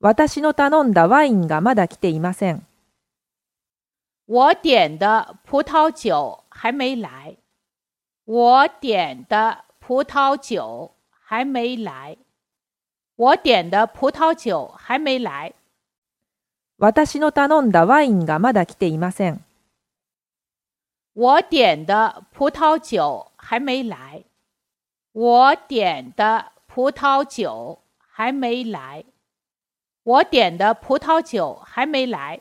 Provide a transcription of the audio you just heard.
私の頼んだワインがまだ来ていません。我点的葡萄酒还没来。我点的葡萄酒还没来。我点的葡萄酒还没来。私の頼んだワインがまだ来ていません。我点的葡萄酒还没来。我点的葡萄酒还没来。我点的葡萄酒还没来。